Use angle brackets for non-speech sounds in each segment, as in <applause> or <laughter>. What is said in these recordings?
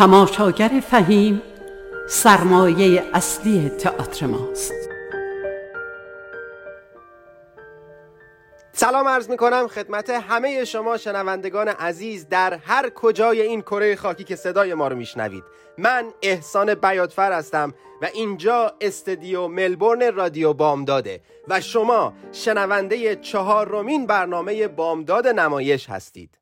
تماشاگر فهیم سرمایه اصلی تئاتر ماست. سلام عرض می کنم خدمت همه شما شنوندگان عزیز در هر کجای این کره خاکی که صدای ما رو میشنوید. من احسان بیاتفر هستم و اینجا استدیو ملبورن رادیو بامداده و شما شنونده چهارمین برنامه بامداد نمایش هستید.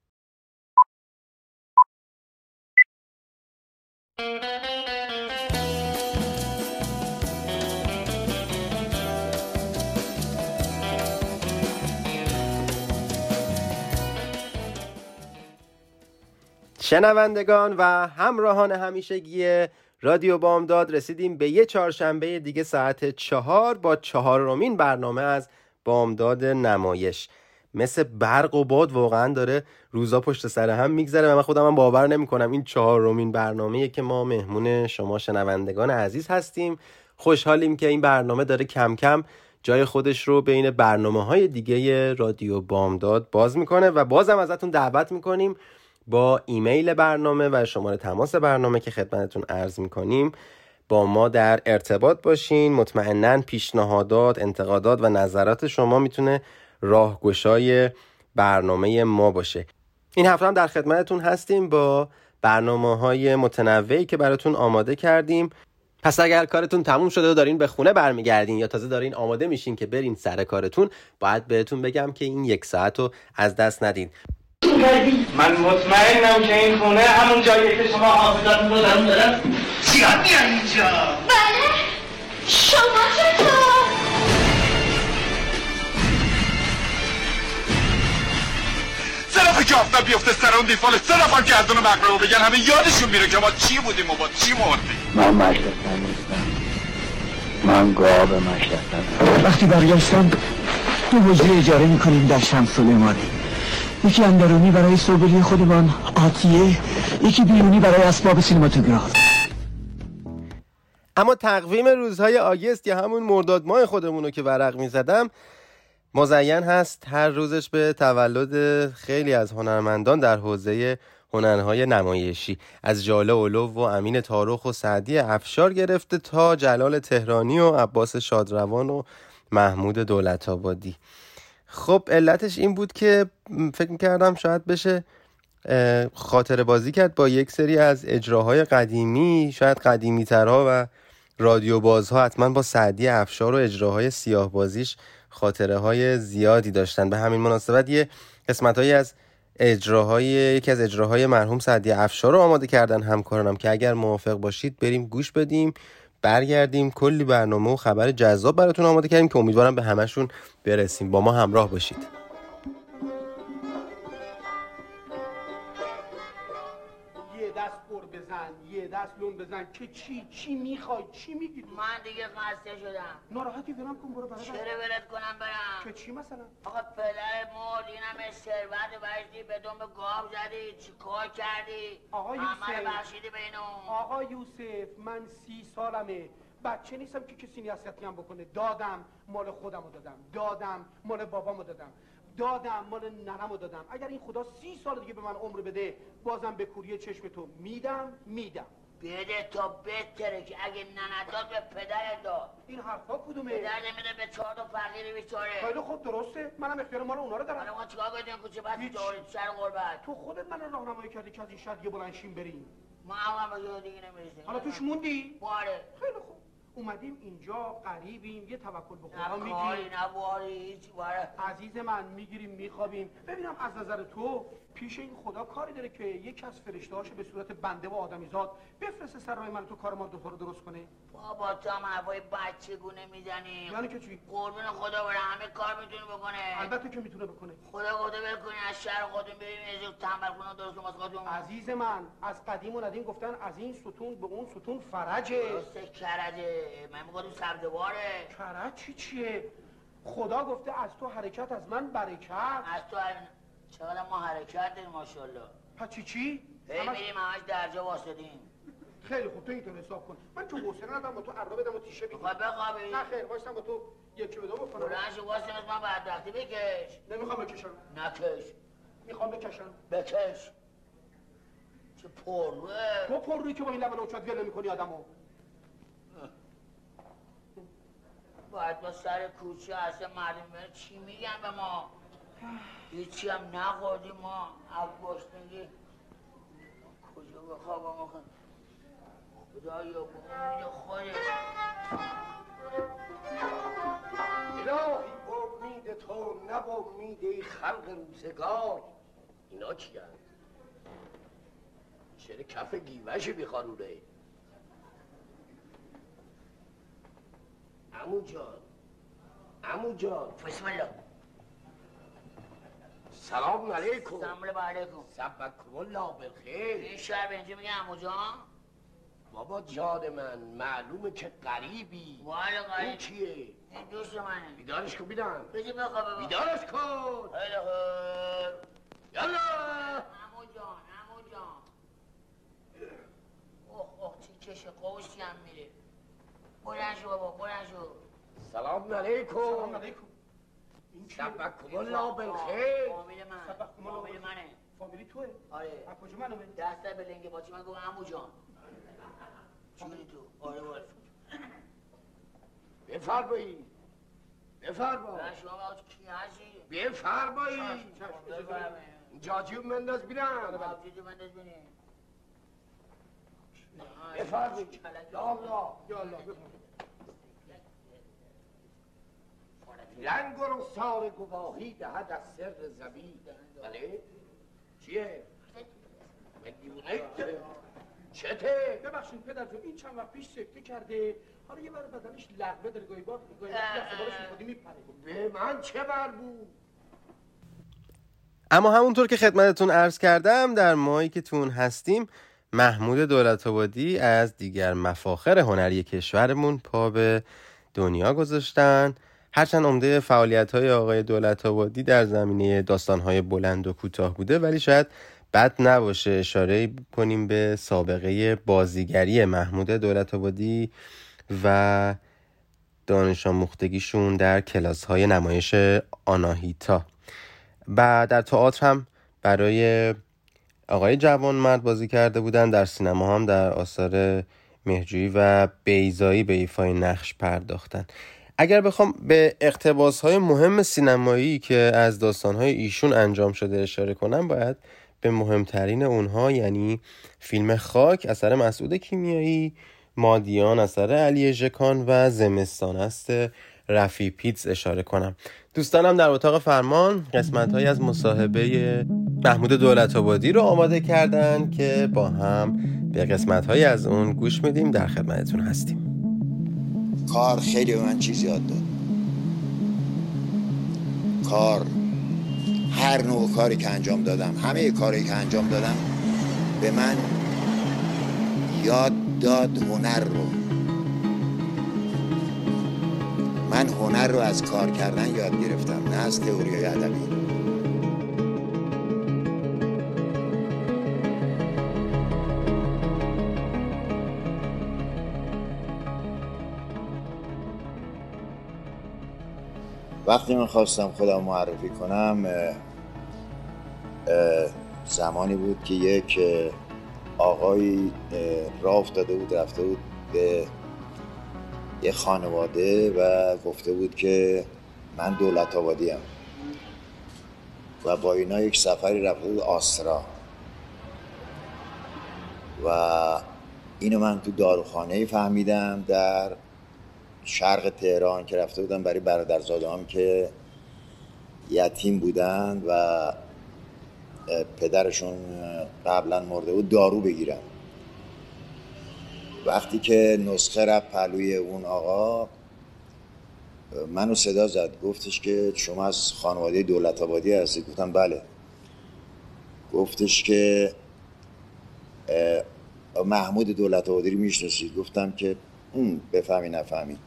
شنوندگان و همراهان همیشگی رادیو بامداد رسیدیم به یه چهارشنبه دیگه ساعت چهار با چهارمین برنامه از بامداد نمایش. مثل برق و باد واقعا داره روزا پشت سر هم میگذره و من خودم هم باور نمی‌کنم. این چهارمین برنامه که ما مهمون شما شنوندگان عزیز هستیم. خوشحالیم که این برنامه داره کم کم جای خودش رو بین برنامه های دیگه رادیو بامداد باز می‌کنه و بازم ازتون دعوت می‌کنیم با ایمیل برنامه و شماره تماس برنامه که خدمتتون عرض می‌کنیم. با ما در ارتباط باشین. مطمئنا پیشنهادات انتقادات و نظرات شما می‌تونه راهگشای برنامه ما باشه. این هفته هم در خدمتتون هستیم با برنامه های متنوعی که براتون آماده کردیم. پس اگر کارتون تموم شده و دارین به خونه برمیگردین یا تازه دارین آماده میشین که برین سر کارتون باید بهتون بگم که این یک ساعت رو از دست ندین. من مطمئنم که این خونه همون جایی که شما حافظت رو دارم دارم زیاد میان اینجا؟ بله. شما سه که آفتاب بیفته سر اون دیفال سه نفر که از اونو مقربو بگن همه یادشون میره که ما چی بودیم و با چی مردیم. من مشرفتن نیستم. من گاب مشرفتن وقتی برگشتم دو حجره اجاره می‌کنیم در شمس سلیمانی یکی اندرونی برای سوبلی خودمان آتیه یکی بیرونی برای اسباب سینماتوگراف. اما تقویم روزهای آگست یا همون مرداد ماه خودمون رو که ورق می‌زدم مزین هست هر روزش به تولد خیلی از هنرمندان در حوزه هنرهای نمایشی. از جاله اولو و امین تاروخ و سعدی افشار گرفته تا جلال تهرانی و عباس شادروان و محمود دولت آبادی خب علتش این بود که فکر می‌کردم شاید بشه خاطر بازی کرد با یک سری از اجراهای قدیمی شاید قدیمی ترها و رادیو بازها حتما با سعدی افشار و اجراهای سیاه بازیش خاطره های زیادی داشتن. به همین مناسبت یه قسمت های از اجراهای یکی از اجراهای مرحوم سعدی افشار رو آماده کردن همکارانم که اگر موافق باشید بریم گوش بدیم برگردیم. کلی برنامه و خبر جذاب براتون آماده کردیم که امیدوارم به همشون برسیم. با ما همراه باشید. بزن که چی چی می‌خوای چی میگی؟ من دیگه خسته شدم. ناراحتی برم کن برو برادر چرا برد کنم برم؟ که چی مثلا؟ آقا پدر مرد این همه ثروت بردی به دنب گاب زدی. چی کار کردی؟ آقا یوسف. بخشیدی به اینو. آقا یوسف من سی سالمه. بچه نیستم که کسی نصیحتی هم بکنه. دادم مال خودم رو دادم. دادم مال بابامو دادم. دادم مال ننمو دادم. اگر این خدا سی سال دیگه به من عمر بده بازم به کوری چشم تو میدم میدم. بده تا بهتره که اگه ننداد به پدرت داد این حرفا کدومه؟ پدر نمیده به چهار تا فقیر بیچاره. خیلی خوب درسته. منم اختیار مال اونا رو حالا دارم ما چیکار کنیم؟ کوچه بس. دارید سر غربت تو خودت من راهنمایی کردی که از این شهر یه بلنشین بریم. ما جای دیگه نمی‌رسیم. حالا توش موندی؟ باره خیلی خوب. اومدیم اینجا قریبیم یه توکل به خدا. می‌گیریم. عزیز من می‌گیریم میخوابیم. ببینم از نظر تو پیش این خدا کاری داره که یک از فرشتهاشو به صورت بنده و آدمیزاد بفرسته سر راه من تو کار ما دوتا رو درست کنه؟ بابا تو هم حرفای بچگونه می‌زنی. یعنی که چی؟ قربون خدا بره همه کار می‌تونی بکنه. البته که می‌تونه بکنه. خدا گفته ول کنین از شهر خودتون بریم جور تنبل کنن درست واسه عزیز من از قدیم و ندیم گفتن از این ستون به اون ستون فرجه. درسته کرده من میگم سبزواره کرج چی چیه؟ خدا گفته از تو حرکت از من برکت. از تو هر... چقدر ما حرکت داریم ماشاءالله. پس چی چی؟ هی همش- میریم همش درجا واسدیم. خیلی خوب تو اینطور حساب کن. من که حوصله ندارم با تو اردا بدم و تیشه بگیرم. می‌خوای بخوابی؟ نه خیر وایسم با تو یکی به دو بکنم بلند شو واسه من بدبختی بکش. نمی‌خوام بکشم. نکش. می‌خوام بکشم. بکش. چه پروه تو پر روی که با این لبه نوچاد ول می‌کنی آدمو. باید با سر کوچه اصلا مردم چی میگن به ما؟ هیچی هم نخوردیم ما. از گشنگی کجا بخوابم آخه خدایا بمید خودت الهی امید تو نه امید ای خلق روزگار. اینا چی هست؟ چرا کف گیوش میخارونه امو جان امو جان بسم الله سلام علیکم سلام علیکم سبکم الله بالخیر این شهر به اینجا میگه امو جان بابا جان من معلومه که غریبی والا این قریب کیه؟ این دوست منه بیدارش کن بیدم بگی بخوابه بیدارش کن خیلی خوب یالا امو جان امو جان اوه اوه تیکش قوسی هم شو بابا بلند شو سلام علیکم سلام علیکم؟ سبکم الله بالخیر فامیل من. فامیل منه فامیلی توه آره از کجا منو؟ دست به لنگ باچی من گفت عمو جان جونی تو آره بالا بفرمایید بفرما من شما با کی هستی بفرمایید. جاجیب منداز بیرم آبجوجو من دست بینی بفرمایید یا الله یا الله بفرمایید. رنگ و رخسار گواهی دهد از سر زمین. بله. چیه؟ من دیوونه چته؟ ببخشید پدر جون این چند وقت پیش سکته کرده. حالا یه بار بدنش لغمه داره گاهی بار گاهی می‌خوردی میپره. به من چه مربوط؟ اما همونطور که خدمتتون عرض کردم در ماهی که تون هستیم محمود دولت آبادی از دیگر مفاخر هنری کشورمون پا به دنیا گذاشتن. هرچند عمده فعالیت های آقای دولت آبادی در زمینه داستان های بلند و کوتاه بوده ولی شاید بد نباشه اشاره کنیم به سابقه بازیگری محمود دولت آبادی و دانش آموختگیشون در کلاس های نمایش آناهیتا. و در تئاتر هم برای آقای جوان مرد بازی کرده بودن در سینما هم در آثار مهجویی و بیزایی به ایفای نقش پرداختن. اگر بخوام به اقتباس های مهم سینمایی که از داستان های ایشون انجام شده اشاره کنم باید به مهمترین اونها یعنی فیلم خاک اثر مسعود کیمیایی مادیان اثر علی ژکان و زمستان است رفی پیتز اشاره کنم. دوستانم در اتاق فرمان قسمت های از مصاحبه محمود دولت آبادی رو آماده کردن که با هم به قسمت های از اون گوش میدیم. در خدمتتون هستیم. کار خیلی به من چیز یاد داد. کار. هر نوع کاری که انجام دادم همه کاری که انجام دادم به من یاد داد هنر رو. من هنر رو از کار کردن یاد گرفتم نه از تئوری ادبی. وقتی من خواستم خودم معرفی کنم زمانی بود که یک اه، راه افتاده بود رفته بود به یه خانواده و گفته بود که من دولت آبادی هم. و با اینا یک سفری رفته بود آسرا و اینو من تو داروخانه فهمیدم در شرق تهران که رفته بودن برای برادرزاده هم که یتیم بودن و پدرشون قبلا مرده بود دارو بگیرن. وقتی که نسخه رفت پلوی اون آقا منو صدا زد گفتش که شما از خانواده دولت آبادی هستی گفتم بله. گفتش که محمود دولت آبادی رو می‌شناسید. گفتم که "ام، بفهمی نفهمی.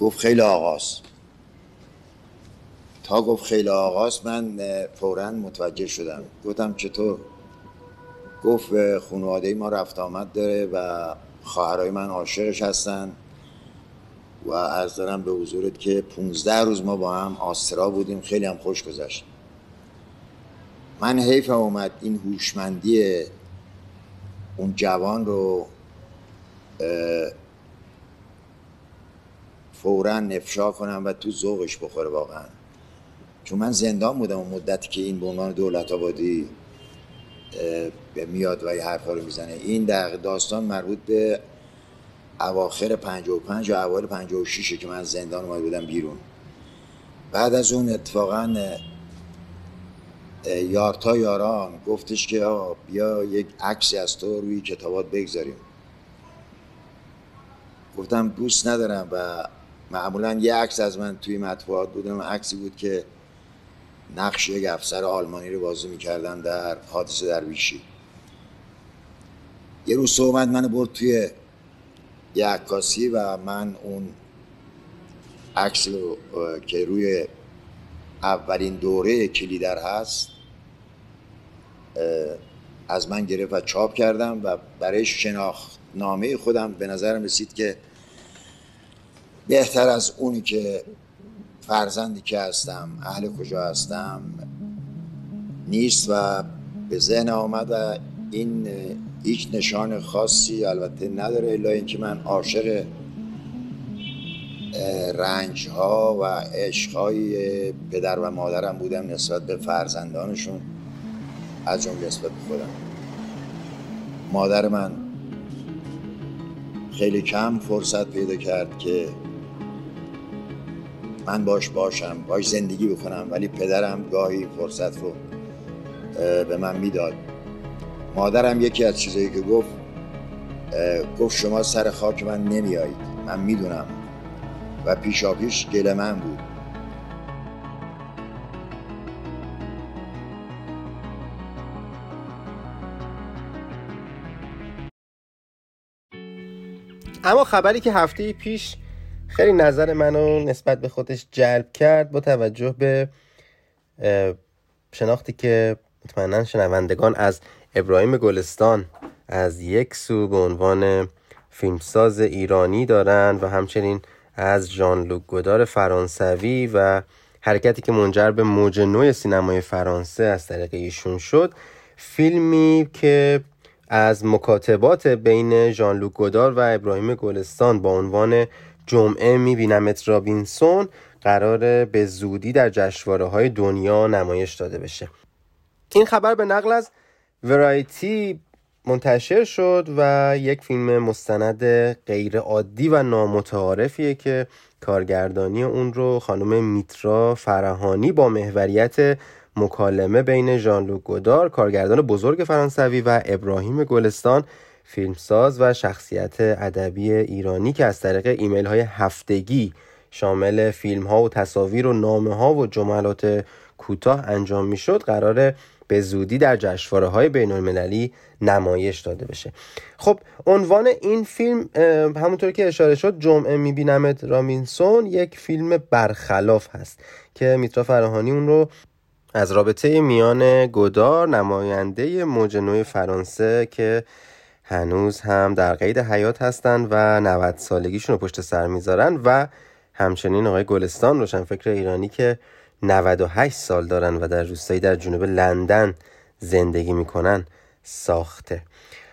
گفت خیلی آقاست تا گفت خیلی آقاست من فورا متوجه شدم. گفتم چطور؟ گفت خانواده ما رفت آمد داره و خواهرای من عاشقش هستن و از دارم به حضورت که 15 روز ما با هم آسترا بودیم. خیلی هم خوش گذشت. من حیفم اومد. این هوشمندی اون جوان رو فورا نفشا کنم و تو ذوقش بخوره واقعا. چون من زندان بودم اون مدتی که این به عنوان دولت آبادی میاد و یه حرفا رو می‌زنه. این در داستان مربوط به اواخر 55 و اوایل 56 که من از زندان اومده بودم بیرون. بعد از اون اتفاقا یارتا یاران گفتش که بیا یک عکسی از تو روی کتابات بگذاریم. گفتم دوست ندارم و معمولا یه عکس از من توی مطبوعات بودم عکسی بود که نقش یک افسر آلمانی رو بازی می‌کردم در حادثه در ویشی. یه روز صحبت من برد توی یه عکاسی و من اون عکس رو که روی اولین دوره کلیدر هست از من گرفت و چاپ کردم و برای شناخت نامه خودم به نظرم رسید که بهتر از اونی که فرزندی که هستم اهل کجا هستم نیست و به ذهن آمد این هیچ نشان خاصی البته نداره الا اینکه من عاشق رنج ها و عشق های پدر و مادرم بودم نسبت به فرزندانشون از جمله نسبت به مادر من خیلی کم فرصت پیدا کرد که من باش باشم باش زندگی بکنم ولی پدرم گاهی فرصت رو به من می‌داد. مادرم یکی از چیزایی که گفت گفت شما سر خاک من نمیایید. من می‌دونم. و پیشاپیش گل من بود. اما خبری که هفته پیش خیلی نظر منو نسبت به خودش جلب کرد با توجه به شناختی که مطمئنا شنوندگان از ابراهیم گلستان از یک سو به عنوان فیلمساز ایرانی دارند و همچنین از ژان لوک گودار فرانسوی و حرکتی که منجر به موج نو سینمای فرانسه از طریق ایشون شد فیلمی که از مکاتبات بین ژان لوک گودار و ابراهیم گلستان با عنوان جمعه میبینمت رابینسون قرار به زودی در جشنواره های دنیا نمایش داده بشه. این خبر به نقل از ورایتی منتشر شد و یک فیلم مستند غیر عادی و نامتعارفیه که کارگردانی اون رو خانم میترا فرهانی با محوریت مکالمه بین ژان لوک گودار کارگردان بزرگ فرانسوی و ابراهیم گلستان فیلمساز و شخصیت ادبی ایرانی که از طریق ایمیل های هفتگی شامل فیلم ها و تصاویر و نامه ها و جملات کوتاه انجام می‌شد قرار به زودی در جشنواره های بین المللی نمایش داده بشه. خب عنوان این فیلم همونطور که اشاره شد جمعه میبینمت رامینسون یک فیلم برخلاف هست که میترا فراهانی اون رو از رابطه میان گودار نماینده موج نوع فرانسه که هنوز هم در قید حیات هستند و 90 سالگیشون رو پشت سر می‌ذارن و همچنین آقای گلستان روشن فکر ایرانی که 98 سال دارن و در روستایی در جنوب لندن زندگی می‌کنن ساخته.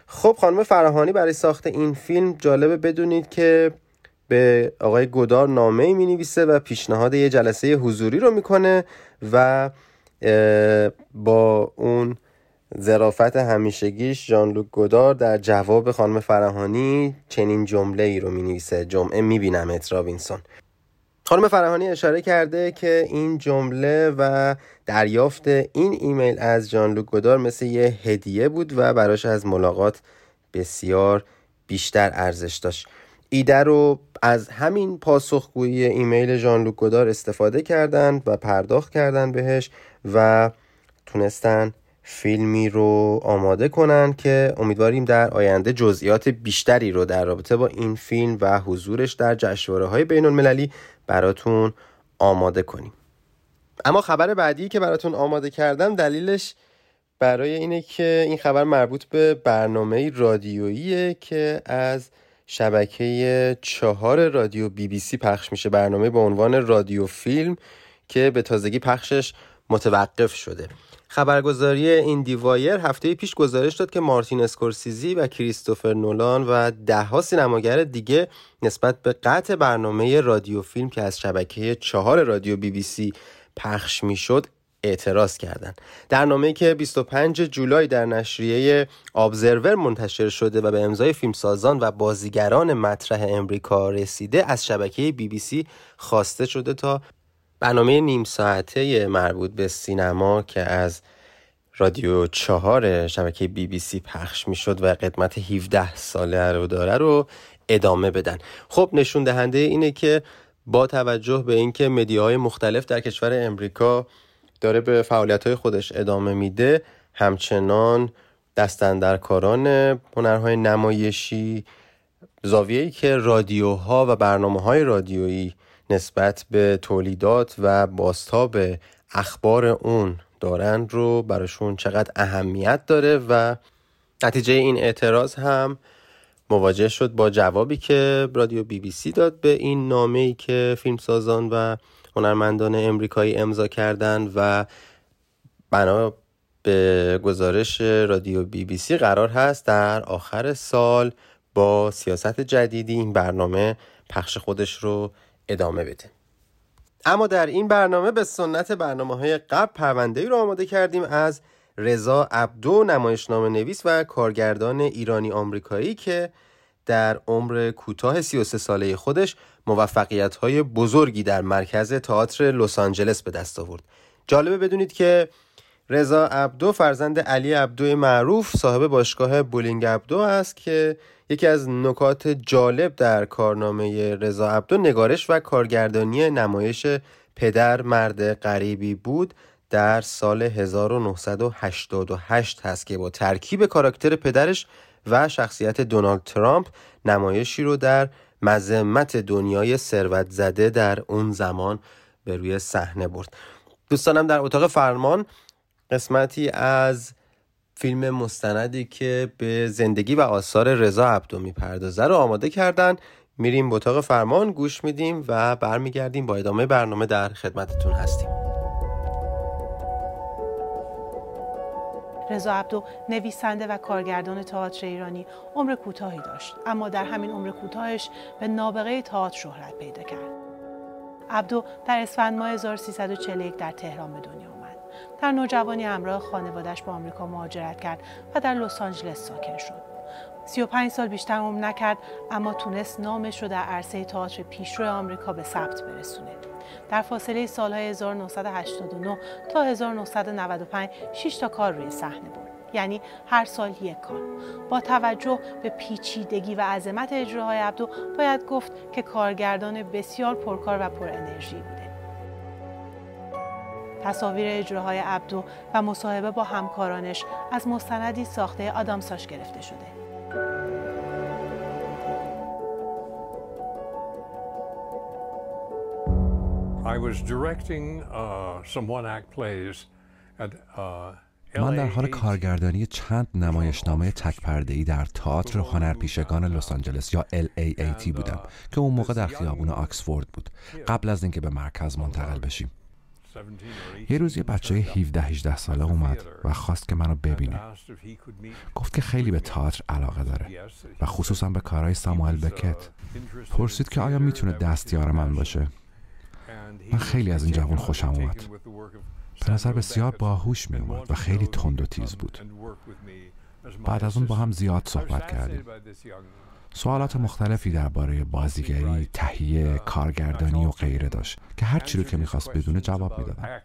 خب خانم فراهانی برای ساخت این فیلم جالبه بدونید که به آقای گودار نامه می نویسه و پیشنهاد یه جلسه حضوری رو می‌کنه و با اون زرافت همیشگیش جان لوک گودار در جواب خانم فرهانی چنین جمله ای رو می نویسه جمعه می بینم رابینسون. خانم فرهانی اشاره کرده که این جمله و دریافت این ایمیل از جان لوک گودار مثل یه هدیه بود و براش از ملاقات بسیار بیشتر ارزش داشت. ایده رو از همین پاسخگویی ایمیل ژان لوک گودار استفاده کردند و پرداخت کردند بهش و تونستن فیلمی رو آماده کنن که امیدواریم در آینده جزئیات بیشتری رو در رابطه با این فیلم و حضورش در جشنواره های بین المللی براتون آماده کنیم. اما خبر بعدی که براتون آماده کردم دلیلش برای اینه که این خبر مربوط به برنامه رادیوییه که از شبکه چهار رادیو بی بی سی پخش میشه برنامه با عنوان رادیو فیلم که به تازگی پخشش متوقف شده. خبرگزاری این دیوایر هفته پیش گزارش داد که مارتین اسکورسیزی و کریستوفر نولان و دهها سینماگر دیگه نسبت به قطع برنامه رادیو فیلم که از شبکه چهار رادیو بی بی سی پخش می‌شد اعتراض کردند. در نامه که 25 جولای در نشریه آبزرور منتشر شده و به امضای فیلمسازان و بازیگران مطرح امریکا رسیده از شبکه بی بی سی خواسته شده تا برنامه نیم ساعته مربوط به سینما که از رادیو چهار شبکه بی بی سی پخش می شد و قدمت 17 ساله رو داره رو ادامه بدن. خب نشون دهنده اینه که با توجه به اینکه مدیاهای مختلف در کشور امریکا داره به فعالیت های خودش ادامه میده همچنان دستندرکاران هنرهای نمایشی زاویه‌ای که رادیوها و برنامه های رادیویی نسبت به تولیدات و باستاب اخبار اون دارن رو براشون چقدر اهمیت داره و نتیجه این اعتراض هم مواجه شد با جوابی که رادیو بی بی سی داد به این نامه ای که فیلمسازان و هنرمندان امریکایی امضا کردند و بنا به گزارش رادیو بی بی سی قرار هست در آخر سال با سیاست جدیدی این برنامه پخش خودش رو ادامه بده اما در این برنامه به سنت برنامه های قبل پرونده ای رو آماده کردیم از رضا عبدو نمایشنامه نویس و کارگردان ایرانی آمریکایی که در عمر کوتاه 33 ساله خودش موفقیت های بزرگی در مرکز تئاتر لس آنجلس به دست آورد. جالبه بدونید که رضا عبدو فرزند علی عبدو معروف صاحب باشگاه بولینگ عبدو است که یکی از نکات جالب در کارنامه رضا عبدو نگارش و کارگردانی نمایش پدر مرد غریبی بود در سال 1988 هست که با ترکیب کاراکتر پدرش و شخصیت دونالد ترامپ نمایشی رو در مذمت دنیای ثروت زده در اون زمان به روی صحنه برد. دوستانم در اتاق فرمان قسمتی از فیلم مستندی که به زندگی و آثار رضا عبدو می‌پردازه رو آماده کردن. میریم به اتاق فرمان گوش میدیم و برمیگردیم با ادامه برنامه در خدمتتون هستیم. رضا عبدو نویسنده و کارگردان تئاتر ایرانی عمر کوتاهی داشت. اما در همین عمر کوتاهش به نابغه تئاتر شهرت پیدا کرد. عبدو در اسفند ماه 1341 در تهران به دنیا در نوجوانی همراه خانوادش به آمریکا مهاجرت کرد و در لس آنجلس ساکن شد. 35 سال بیشتر عمر نکرد اما تونست نامش رو در عرصه تئاتر پیشرو آمریکا به ثبت برسونه. در فاصله سالهای 1989 تا 1995 6 تا کار روی صحنه برد. یعنی هر سال یک کار. با توجه به پیچیدگی و عظمت اجراهای عبدو باید گفت که کارگردان بسیار پرکار و پر انرژی بوده. تصاویر اجراهای عبدو و مصاحبه با همکارانش از مستندی ساخته آدامساش گرفته شده. I was directing uh, some one-act plays at uh, من در حال کارگردانی چند نمایشنامه تک ای در تئاتر هنرپیشگان لس آنجلس یا LAAT بودم که اون موقع در خیابون آکسفورد بود. قبل از اینکه به مرکز منتقل بشیم. یه روز یه بچه 17 18 ساله اومد و خواست که منو ببینه. گفت که خیلی به تئاتر علاقه داره و خصوصا به کارهای ساموئل بکت. پرسید که آیا می‌تونه دستیار من باشه؟ من خیلی از این جوان خوشم اومد. به نظر بسیار باهوش می اومد و خیلی تند و تیز بود. بعد از اون با هم زیاد صحبت کردیم. سوالات مختلفی درباره بازیگری، تهیه، کارگردانی و غیره داشت که هر چی رو که می‌خواست بدونه جواب می‌دادم.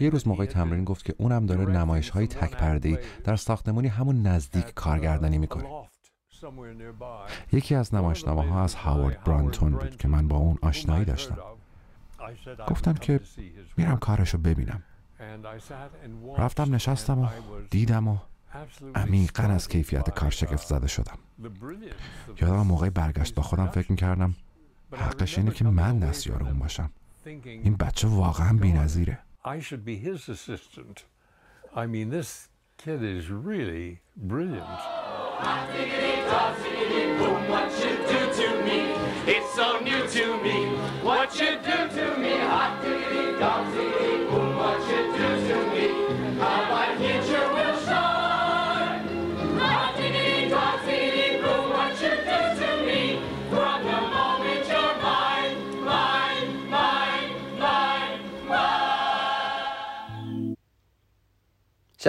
یه روز موقع تمرین گفت که اونم داره نمایش های تک در ساختمانی همون نزدیک کارگردانی می‌کنه. یکی از نمایشنامه ها از هاوارد برانتون بود که من با اون آشنایی داشتم. گفتم که میرم کارشو ببینم. رفتم نشستم و دیدم و عمیقا از کیفیت کار شگفت زده شدم. یادم موقع برگشت با خودم فکر می‌کردم حقش اینه که من دستیار اون باشم. این بچه واقعا بی نظیره. It's so new to me. What you do to me, hot diggity, dog diggity,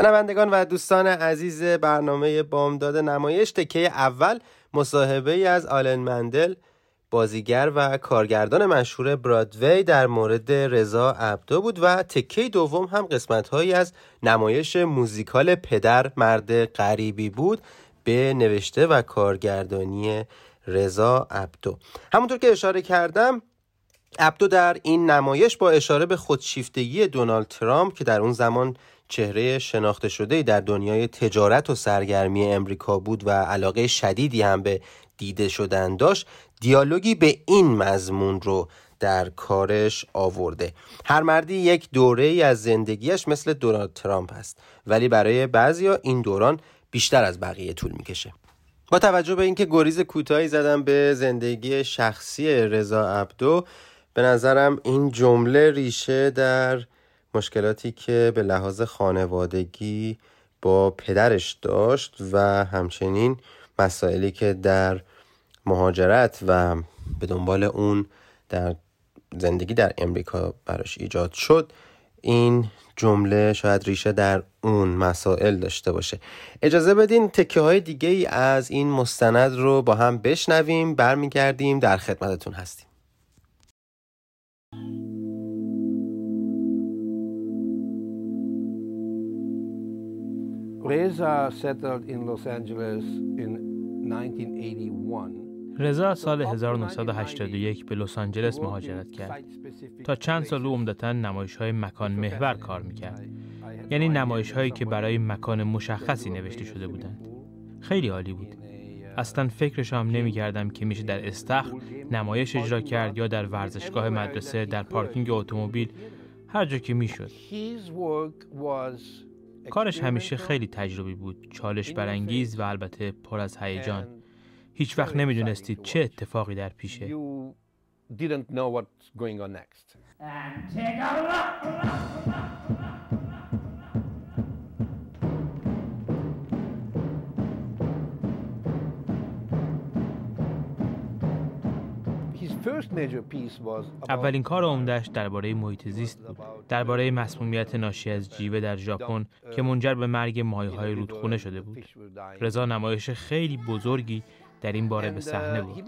شنوندگان و دوستان عزیز برنامه بامداد نمایش تکه اول مصاحبه ای از آلن مندل بازیگر و کارگردان مشهور برادوی در مورد رضا عبدو بود و تکه دوم هم قسمت هایی از نمایش موزیکال پدر مرد غریبی بود به نوشته و کارگردانی رضا عبدو. همونطور که اشاره کردم عبدو در این نمایش با اشاره به خودشیفتگی دونالد ترامپ که در اون زمان چهره شناخته شده در دنیای تجارت و سرگرمی امریکا بود و علاقه شدیدی هم به دیده شدن داشت دیالوگی به این مضمون رو در کارش آورده. هر مردی یک دوره ای از زندگیش مثل دونالد ترامپ است ولی برای بعضیا این دوران بیشتر از بقیه طول می‌کشه. با توجه به اینکه گریز کوتاهی زدم به زندگی شخصی رضا عبدو به نظرم این جمله ریشه در مشکلاتی که به لحاظ خانوادگی با پدرش داشت و همچنین مسائلی که در مهاجرت و به دنبال اون در زندگی در امریکا براش ایجاد شد این جمله شاید ریشه در اون مسائل داشته باشه. اجازه بدین تکه های دیگه از این مستند رو با هم بشنویم برمیگردیم در خدمتتون هستیم. Reza settled in Los Angeles in 1981 رضا سال 1981 به لس آنجلس مهاجرت کرد. تا چند سال او عمدتا نمایش های مکان محور کار می‌کرد. یعنی نمایش هایی که برای مکان مشخصی نوشته شده بودند. خیلی عالی بود. اصلا فکرش هم نمی کردم که میشه در استخر نمایش اجرا کرد یا در ورزشگاه مدرسه در پارکینگ اتومبیل هر جا که می‌شد. کارش همیشه خیلی تجربی بود، چالش برانگیز و البته پر از هیجان. هیچ وقت نمی‌دونستید چه اتفاقی در پیشه. اولین کار عمدهش درباره محیط زیست بود. درباره مسمومیت ناشی از جیوه در ژاپن که منجر به مرگ ماهی‌های رودخونه شده بود. رضا نمایش خیلی بزرگی در این باره به صحنه بود.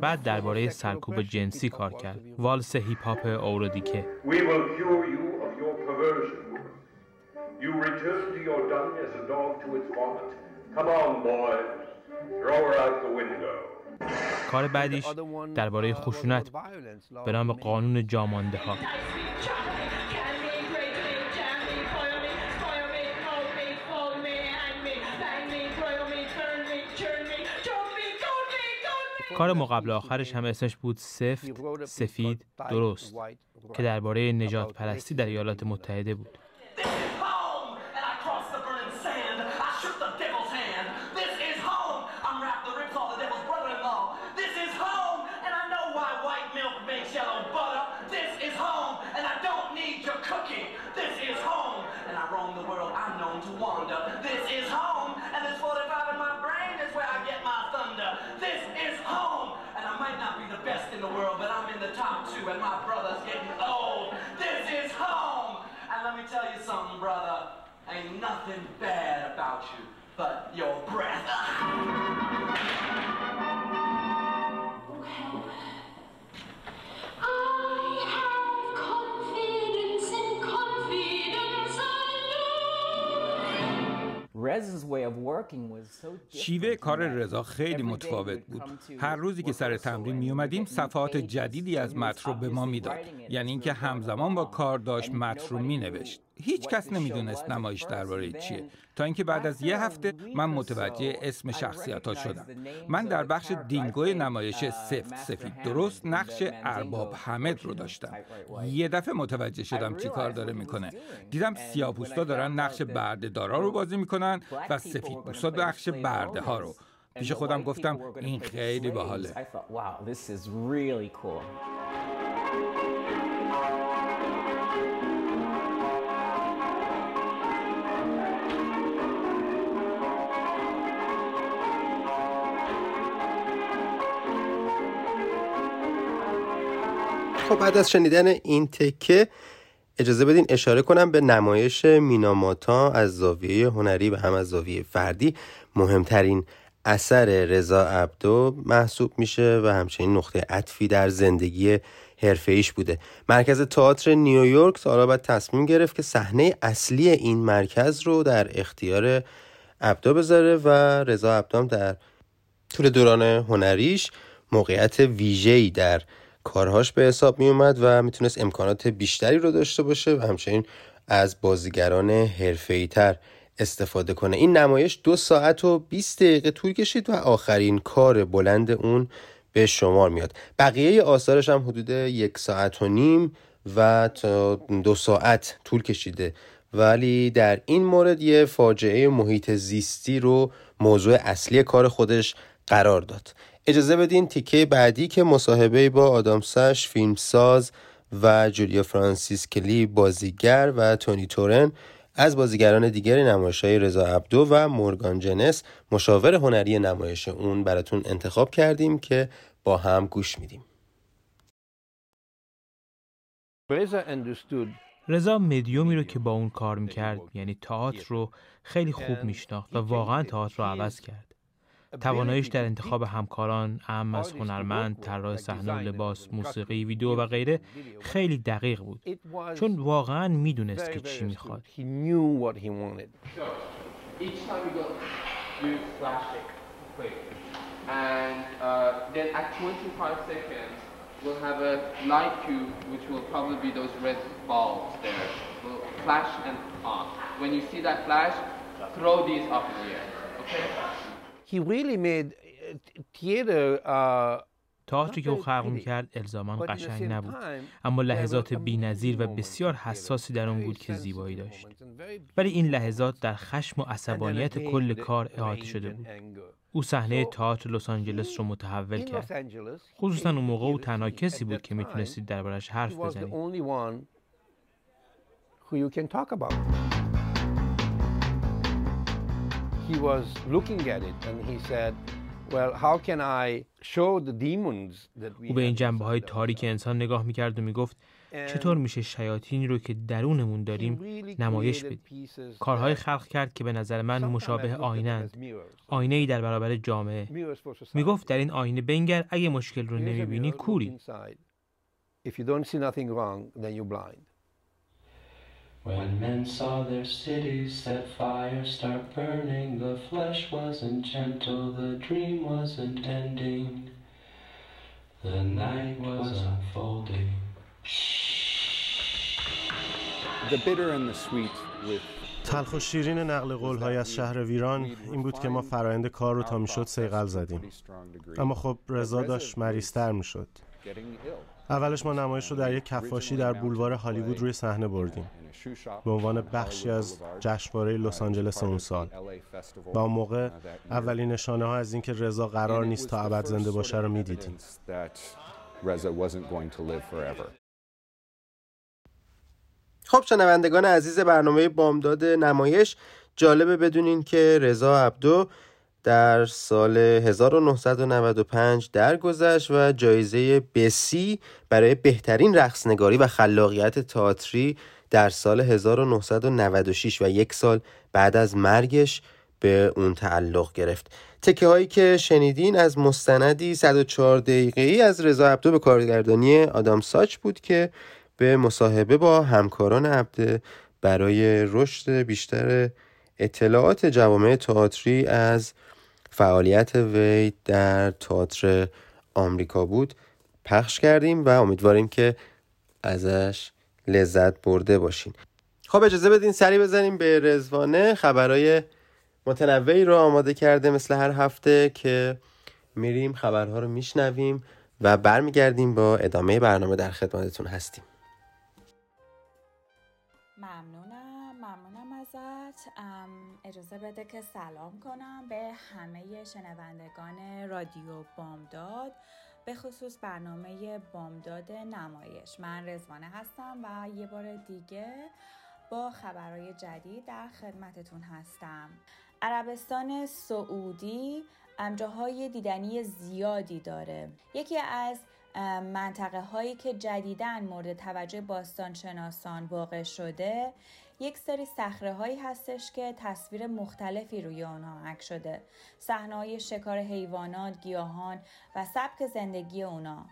بعد درباره سرکوب جنسی کار کرد. والس هیپ هاپ اورودیکه. کار بعدیش درباره خشونت به نام قانون جامانده ها کار مقابل آخرش هم اسمش بود سفت، سفید، درست که درباره نجات پرستی در ایالات متحده بود. best in the world, but I'm in the top two, and my brother's getting old. This is home! And let me tell you something, brother. Ain't nothing bad about you, but your breath. <laughs> شیوه کار رضا خیلی متفاوت بود. هر روزی که سر تمرین می اومدیم صفحات جدیدی از متن رو به ما می‌داد. یعنی اینکه همزمان با کار داشت متن رو می نوشت. هیچ کس نمی‌دونست نمایش درباره چیه. تا اینکه بعد از یه هفته من متوجه اسم شخصیت ها شدم. من در بخش دینگو نمایش سفت سفید درست نقش ارباب حمد رو داشتم. یه دفعه متوجه شدم چی کار داره می‌کنه. دیدم سیاپوستا دارن نقش برده دارا رو بازی می‌کنن و سفید پوستا نقش برده ها رو. پیش خودم گفتم این خیلی باحاله. خب بعد از شنیدن این تکه اجازه بدین اشاره کنم به نمایش میناماتا از زاویه هنری و هم از زاویه فردی. مهمترین اثر رضا عبدو محسوب میشه و همچنین نقطه عطفی در زندگی ایش بوده. مرکز تئاتر نیویورک سالا بعد تصمیم گرفت که صحنه اصلی این مرکز رو در اختیار عبدو بذاره و رضا عبدو در طول دوران هنریش موقعیت ویژه‌ای در کارهاش به حساب می اومد و می‌تونست امکانات بیشتری رو داشته باشه و همچنین از بازیگران حرفه‌ای تر استفاده کنه. این نمایش دو ساعت و 20 دقیقه طول کشید و آخرین کار بلند اون به شمار میاد. بقیه آثارش هم حدود یک ساعت و نیم و تا دو ساعت طول کشیده. ولی در این مورد یه فاجعه محیط زیستی رو موضوع اصلی کار خودش قرار داد. اجازه بدین تیکه بعدی که مصاحبه با آدام سش فیلمساز و جولیا فرانسیس کلی بازیگر و تونی تورن از بازیگران دیگری نمایش های رضا عبدو و مورگان جنس مشاور هنری نمایش اون براتون انتخاب کردیم که با هم گوش میدیم. رضا مدیومی رو که با اون کار می‌کرد یعنی تئاتر رو خیلی خوب میشناخت و واقعا تئاتر رو عوض کرد. تواناییش در انتخاب همکاران اهم از هنرمند طراح صحنه و لباس موسیقی ویدیو و غیره خیلی دقیق بود چون واقعا می‌دونست که چی می‌خواد and uh, then at 25 seconds we'll have a light cube which will probably be those red balls there will flash and on when you see that flash throw these up in the air okay he really made theater uh, تئاتری که او خلق می‌کرد الزاما قشنگ نبود. اما لحظات بینظیر و بسیار حساسی در آن بود که زیبایی داشت. ولی این لحظات در خشم و عصبانیت کل کار احاطه شده بود. او صحنه تئاتر لس آنجلس رو متحول کرد. خصوصا اون موقع او تنها کسی بود که می‌تونستید دربارش حرف بزنید. He was looking at it and he said well how can I show the demons that we او به این جنبه های تاریک انسان نگاه می‌کرد و می‌گفت چطور میشه شیاطینی رو که درونمون داریم نمایش بدیم؟ کارهای خلق کرد که به نظر من مشابه آینند آینه ای در برابر جامعه. می‌گفت در این آینه بنگر اگه مشکل رو نمی‌بینی کوری. When men saw their cities set fire start burning, the flesh wasn't gentle, the dream wasn't ending, the night was unfolding. تلخ و شیرین نقل قول های از شهر ویران این بود که ما فرایند کار رو تا می‌شد سیقل زدیم اما خب رضا داشت مریضتر می‌شد اولش ما نمایش رو در یک کفاشی در بولوار هالیوود روی صحنه بردیم. به عنوان بخشی از جشنواره لس آنجلس اون سال. و اون موقع اولین نشانه ها از اینکه رضا قرار نیست تا ابد زنده باشه رو می‌دیدیم. خب شنوندگان عزیز برنامه بامداد نمایش جالبه بدونین که رضا عبدو در سال 1995 درگذشت و جایزه بسی برای بهترین رقصنگاری و خلاقیت تئاتری در سال 1996 و یک سال بعد از مرگش به اون تعلق گرفت. تکه هایی که شنیدین از مستندی 104 دقیقه ای از رضا عبدو به کارگردانی آدام ساچ بود که به مصاحبه با همکاران عبده برای رشد بیشتر اطلاعات جوامع تئاتری از فعالیت وی در تئاتر آمریکا بود. پخش کردیم و امیدواریم که ازش لذت برده باشین. خب اجازه بدین سری بزنیم به رزوانه خبرهای متنوعی رو آماده کرده مثل هر هفته که میریم خبرها رو میشنویم و برمیگردیم با ادامه برنامه در خدمتتون هستیم. ازت اجازه بده که سلام کنم به همه شنوندگان رادیو بامداد به خصوص برنامه بامداد نمایش. من رزوانه هستم و یه بار دیگه با خبرهای جدید در خدمتتون هستم. عربستان سعودی جاهای دیدنی زیادی داره. یکی از منطقه هایی که جدیدن مورد توجه باستانشناسان واقع شده یک سری صخره هایی هستش که تصویر مختلفی روی آنها عکس شده. صحنه های شکار حیوانات گیاهان و سبک زندگی اونا.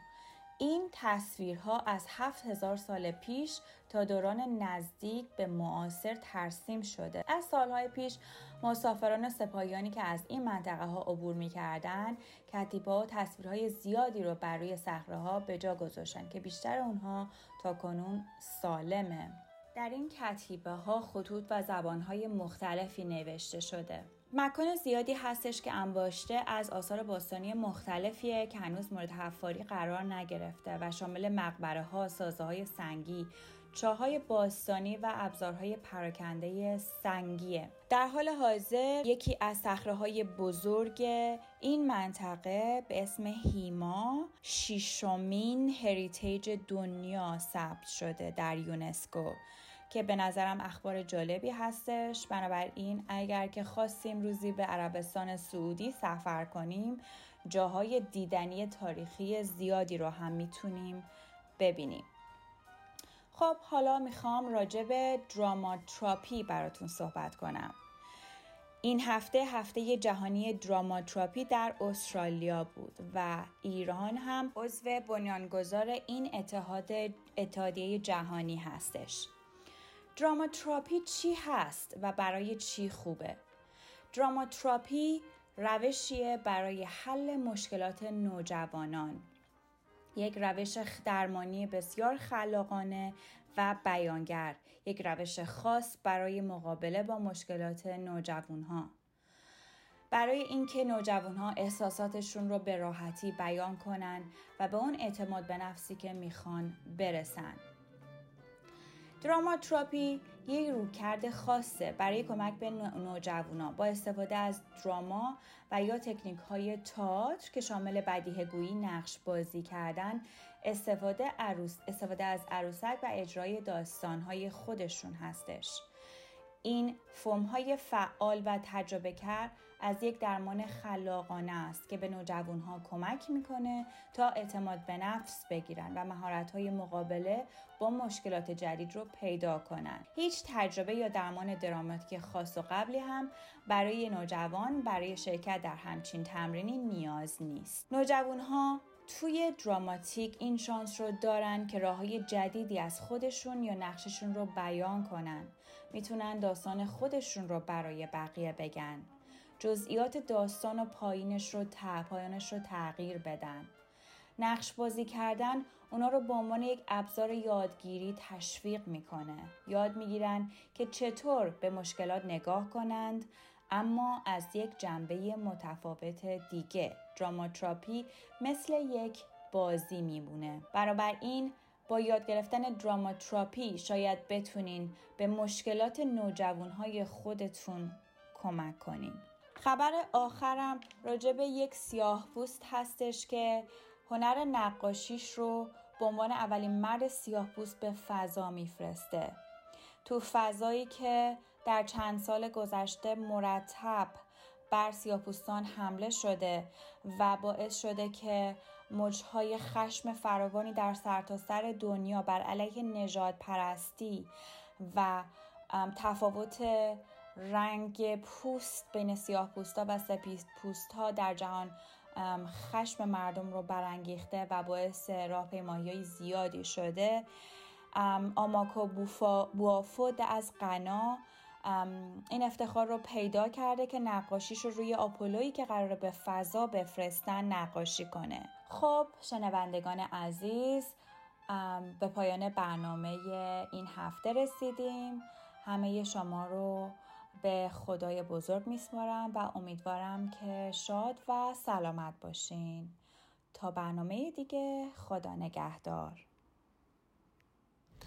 این تصویرها از هفت هزار سال پیش تا دوران نزدیک به معاصر ترسیم شده. از سالهای پیش مسافران سپاهیانی که از این منطقه ها عبور می کردن کتیبه و تصویرهای زیادی رو بر روی صخره ها به جا گذاشتن که بیشتر اونها تا کنون سالمه. در این کتیبه ها خطوط و زبان های مختلفی نوشته شده. مکان زیادی هستش که انباشته از آثار باستانی مختلفیه که هنوز مورد حفاری قرار نگرفته و شامل مقبره ها، سازه های سنگی، چاهای باستانی و ابزارهای پراکنده سنگیه. در حال حاضر یکی از صخره های بزرگ این منطقه به اسم هیما شیشمین هریتیج دنیا ثبت شده در یونسکو. که به نظرم اخبار جالبی هستش. بنابراین اگر که خواستیم روزی به عربستان سعودی سفر کنیم جاهای دیدنی تاریخی زیادی رو هم می‌تونیم ببینیم. خب حالا می‌خوام راجع به دراماتراپی براتون صحبت کنم. این هفته هفته جهانی دراماتراپی در استرالیا بود و ایران هم عضو بنیانگذار این اتحاد اتحادیه جهانی هستش. دراماتراپی چی هست و برای چی خوبه؟ دراماتراپی روشیه برای حل مشکلات نوجوانان. یک روش درمانی بسیار خلاقانه و بیانگر. یک روش خاص برای مقابله با مشکلات نوجوانها. برای اینکه نوجوانها احساساتشون رو به راحتی بیان کنن و به اون اعتماد به نفسی که می‌خوان برسن. دراماتراپی یک رویکرد خاصه برای کمک به نوجوانا. با استفاده از دراما و یا تکنیک های تئاتر که شامل بدیه گویی نقش بازی کردن استفاده, عروس، استفاده از عروسک و اجرای داستان های خودشون هستش. این فرم های فعال و تجربه کرد از یک درمان خلاقانه است که به نوجوانها کمک می‌کنه تا اعتماد به نفس بگیرن و مهارت های مقابله با مشکلات جدید رو پیدا کنن. هیچ تجربه یا درمان دراماتیک خاص و قبلی هم برای نوجوان برای شرکت در همچین تمرینی نیاز نیست. نوجوانها توی دراماتیک این شانس رو دارن که راه های جدیدی از خودشون یا نقششون رو بیان کنن. می‌تونن داستان خودشون رو برای بقیه بگن. جزئیات داستان و پایینش رو پایانش رو تغییر بدن. نقش بازی کردن اونا رو به عنوان یک ابزار یادگیری تشویق می‌کنه. یاد می‌گیرن که چطور به مشکلات نگاه کنند اما از یک جنبه متفاوت دیگه دراماتراپی مثل یک بازی میمونه. این با یاد گرفتن دراماتراپی شاید بتونین به مشکلات نوجوانهای خودتون کمک کنین. خبر آخرم راجع به یک سیاه پوست هستش که هنر نقاشیش رو به عنوان اولین مرد سیاه پوست به فضا میفرسته. تو فضایی که در چند سال گذشته مرتب بر سیاپوستان حمله شده و باعث شده که موجهای خشم فراوانی در سرتاسر سر دنیا بر علیه نجات پرستی و تفاوت رنگ پوست بین سیاه پوستا و سپید پوست ها در جهان خشم مردم رو برانگیخته و باعث راهپیمایی زیادی شده. آماکو بوافود از قنا این افتخار رو پیدا کرده که نقاشیش رو روی آپولویی که قراره به فضا بفرستن نقاشی کنه. خب شنوندگان عزیز به پایان برنامه این هفته رسیدیم. همه شما رو به خدای بزرگ میسپارم و امیدوارم که شاد و سلامت باشین. تا برنامه دیگه خدا نگهدار.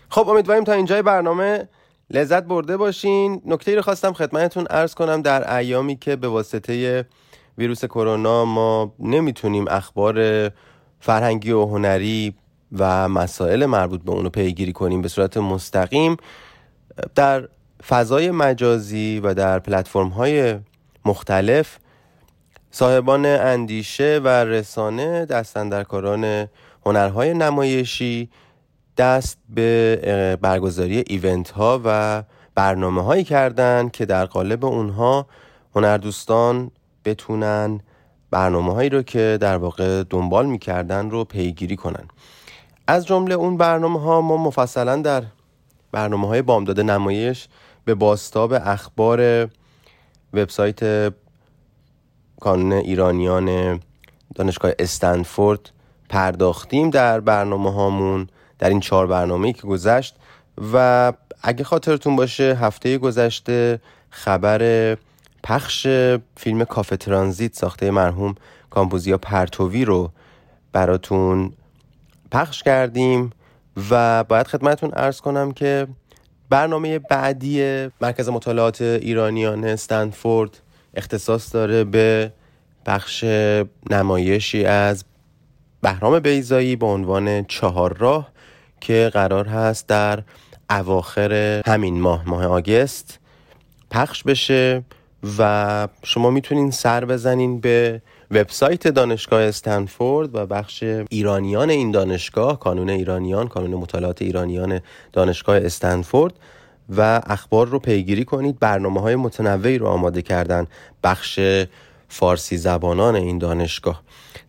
خب امیدواریم تا اینجای برنامه لذت برده باشین. نکته رو خواستم خدمتتون ارز کنم در ایامی که به واسطه ویروس کرونا ما نمی‌تونیم اخبار فرهنگی و هنری و مسائل مربوط به اونو پیگیری کنیم به صورت مستقیم در فضای مجازی و در پلتفرم های مختلف صاحبان اندیشه و رسانه دستندرکاران هنرهای نمایشی دست به برگزاری ایونت ها و برنامه هایی کردن که در قالب اونها هنردوستان بتونن برنامه هایی رو که در واقع دنبال می‌کردن رو پیگیری کنن. از جمله اون برنامه ها ما مفصلا در برنامه های بامداد نمایش به باستاب اخبار وبسایت کانون ایرانیان دانشگاه استنفورد پرداختیم در برنامه هامون در این چهار برنامه که گذشت. و اگه خاطرتون باشه هفته گذشته خبر پخش فیلم کافه ترانزیت ساخته مرحوم کامپوزیا پرتوی رو براتون پخش کردیم. و باید خدمتون ارز کنم که برنامه بعدی مرکز مطالعات ایرانیان استنفورد اختصاص داره به بخش نمایشی از بهرام بیزایی به عنوان چهار راه که قرار هست در اواخر همین ماه ماه آگست پخش بشه و شما می‌تونین سر بزنین به وبسایت دانشگاه استنفورد و بخش ایرانیان این دانشگاه کانون ایرانیان کانون مطالعات ایرانیان دانشگاه استنفورد و اخبار رو پیگیری کنید. برنامه های متنوعی رو آماده کردن بخش فارسی زبانان این دانشگاه.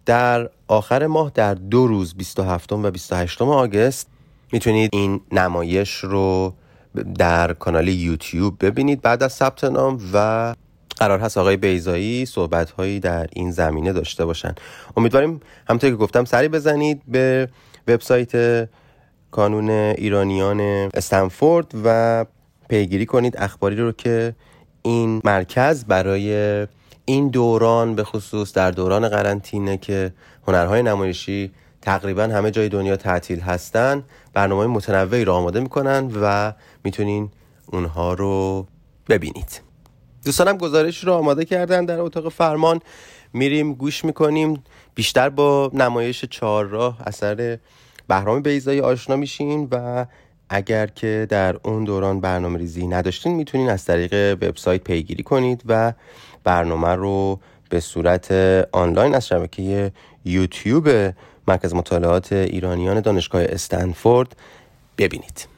در آخر ماه در دو روز 27 و 28 آگست می‌تونید این نمایش رو در کانال یوتیوب ببینید. بعد از ثبت نام و قرار هست آقای بیزایی صحبت هایی در این زمینه داشته باشن. امیدواریم همونطور که گفتم سری بزنید به وبسایت کانون ایرانیان استنفورد و پیگیری کنید اخباری رو که این مرکز برای این دوران به خصوص در دوران قرنطینه که هنرهای نمایشی تقریبا همه جای دنیا تعطیل هستن برنامه متنوعی رو آماده می‌کنن و می‌تونین اونها رو ببینید. دوستانم گزارش رو آماده کردن در اتاق فرمان. میریم گوش می‌کنیم. بیشتر با نمایش چهارراه اثر بهرام بیزایی آشنا میشین و اگر که در اون دوران برنامه ریزی نداشتین می‌تونین از طریق وبسایت پیگیری کنید و برنامه رو به صورت آنلاین از شبکه یوتیوب مرکز مطالعات ایرانیان دانشگاه استنفورد ببینید.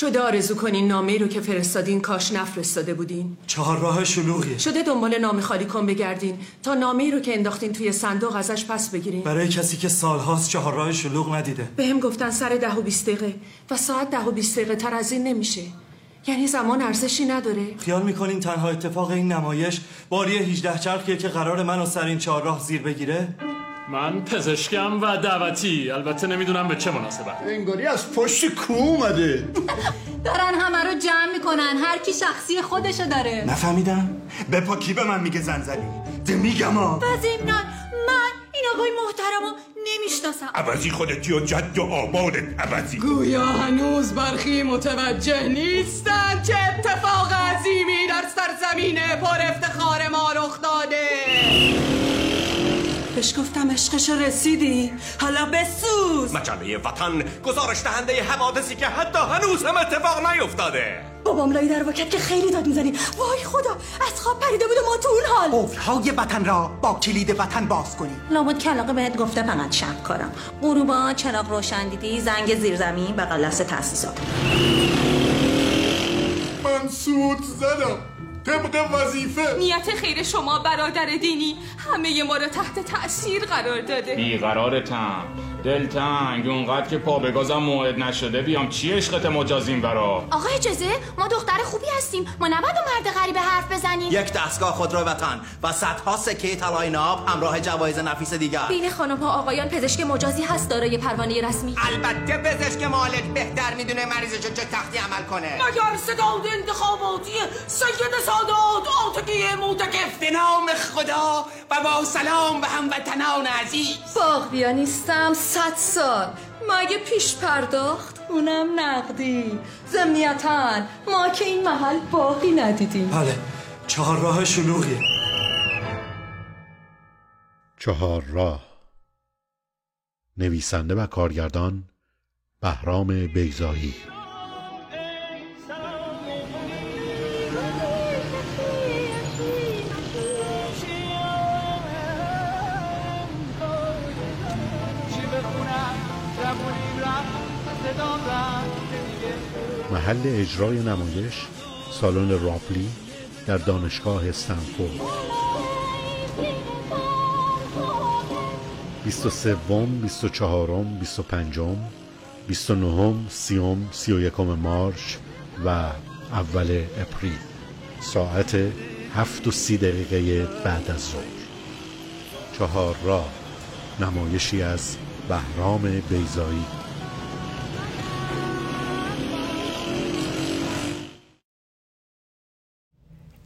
شده آرزو کنین نامه رو که فرستادین کاش نفرستاده بودین. چهار راه شلوغی. شده دنبال نامه خالی کن بگردین. تا نامه رو که انداختین توی صندوق ازش پس بگیرین. برای کسی که سالهاست چهار راه شلوغ ندیده. به هم گفتن سر ده و بیست دقیقه و ساعت ده و بیست دقیقه تر از این نمیشه. یعنی زمان ارزشی نداره. خیال می‌کنین تنها اتفاق این نمایش باری 18 چرخیه که قرار منو سر این چهار راه زیر بگیره؟ من پزشکم و دعوتی. البته نمی‌دونم به چه مناسبت. انگاری از پشت کو اومده. دارن همه رو جمع می‌کنن. هر کی شخصی خودشو داره. نفهمیدم. به پا کی به من میگه زنزلی؟ ده میگم ها. وزیمنان من این آقای محترمو نمی‌شناسم. عوضی خودتی و جد و آبادت عوضی. گویا هنوز برخی متوجه نیستن چه اتفاق عظیمی در سرزمین پر افتخار ما رخ داده. بهش گفتم عشقش رسیدی؟ حالا بسوز. مجله وطن گزارش دهنده حوادثی که حتی هنوز هم اتفاق نیفتاده. بابام لای در واکت که خیلی داد می‌زنی. وای خدا از خواب پریده بود و ما تو اون حال. قفلهای وطن را با کلید وطن باز کنی. لابد کلاقه بهت گفته فقط شب کارم. غروبا چراغ روشن دیدی زنگ زیرزمین بغل دست تاسیسات. من سود زدم. طبق وظیفه. نیت خیر شما برادر دینی. همه ما رو تحت تأثیر قرار داده. بیقرارتم. دلتنگ اونقدر که پا بگازم موعد نشده. بیام چی عشقت مجازیم برا؟ آقا اجازه ما دختر خوبی هستیم. ما نباید و مرد غریبه حرف بزنیم. یک دستگاه خودرو وطن و صدها سکه طلای ناب همراه جوایز نفیس دیگر. بین خانم ها آقایان پزشک مجازی هست دارای پروانه رسمی. البته پزشک معالج بهتر می‌دونه مریضش چه تختی عمل کنه. مگر صداد انتخاباتی سید سادات آتکی موتکف به نام خدا و با سلام به هموطنان عزیز. باغ بیا نیستم صد سال. مگه پیش پرداخت؟ اونم نقدی. زمنیتا ما که این محل باقی ندیدیم. بله چهار راه شلوغی چهار راه. نویسنده و کارگردان بهرام بیزایی محل اجرای نمایش سالن راپلی در دانشگاه استنفورد. 23 24 25 29 30 31 مارچ و اول اپریل. ساعت هفت و سی دقیقه بعد از ظهر. چهار راه. نمایشی از بهرام بیزایی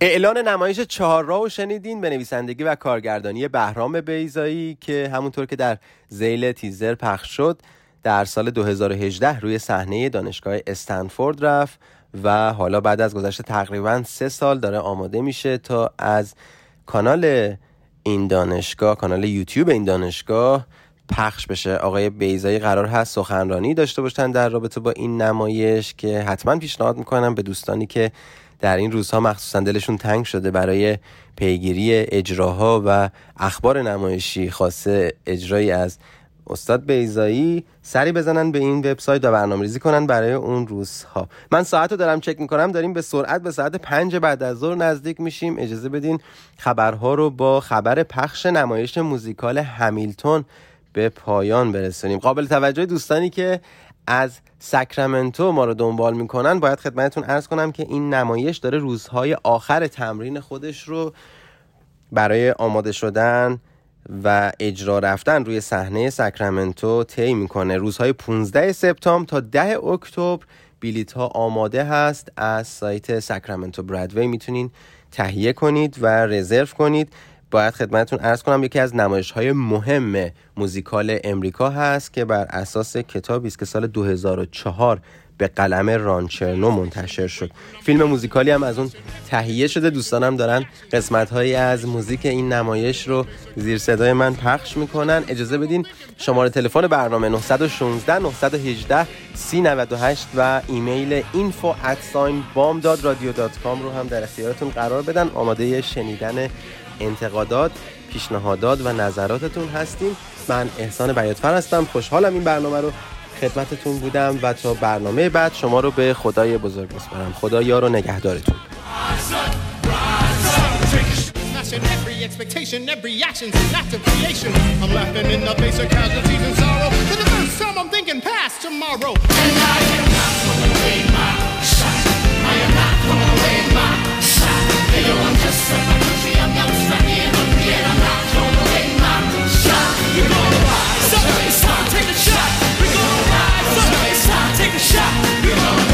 اعلان نمایش چهار راه شنیدین به نویسندگی و کارگردانی بهرام بیزایی که همونطور که در زیل تیزر پخش شد در سال 2018 روی صحنه دانشگاه استنفورد رفت و حالا بعد از گذشت تقریبا سه سال داره آماده میشه تا از کانال این دانشگاه کانال یوتیوب این دانشگاه پخش بشه. آقای بیزایی قرار هست سخنرانی داشته باشن در رابطه با این نمایش که حتما پیشنهاد می‌کنم به دوستانی که در این روزها مخصوصا دلشون تنگ شده برای پیگیری اجراها و اخبار نمایشی خاصه اجرایی از استاد بیزایی سری بزنن به این وبسایت و برنامه ریزی کنن برای اون روزها. من ساعت رو دارم چک می‌کنم داریم به سرعت به ساعت پنج بعد از ظهر نزدیک میشیم. اجازه بدین خبرها رو با خبر پخش نمایش موزیکال همیلتون به پایان برسونیم. قابل توجه دوستانی که از ساکرامنتو ما رو دنبال می‌کنن باید خدمتتون ارز کنم که این نمایش داره روزهای آخر تمرین خودش رو برای آماده شدن و اجرا رفتن روی صحنه ساکرامنتو طی می‌کنه. روزهای 15 سپتامبر تا 10 اکتبر بلیت ها آماده هست. از سایت ساکرامنتو برادوی می‌تونین تهیه کنید و رزرو کنید. باید خدمتتون ارز کنم یکی از نمایش های مهم موزیکال امریکا هست که بر اساس کتابی است که سال 2004 به قلم رانچرنو منتشر شد. فیلم موزیکالی هم از اون تهیه شده. دوستانم دارن قسمت هایی از موزیک این نمایش رو زیر صدای من پخش می‌کنن. اجازه بدین شماره تلفن برنامه 916 918 398 و ایمیل info at رو هم در اختیارتون قرار بدن. آماده شنیدن انتقادات پیشنهادات و نظراتتون هستیم من احسان بیاتفر هستم. خوشحالم این برنامه رو خدمتتون بودم و تا برنامه بعد شما رو به خدای بزرگ بسپارم. خدا یار و نگهدارتون. I'm just a Take a shot. We're gonna ride. Somebody stop, take a shot. We're gonna.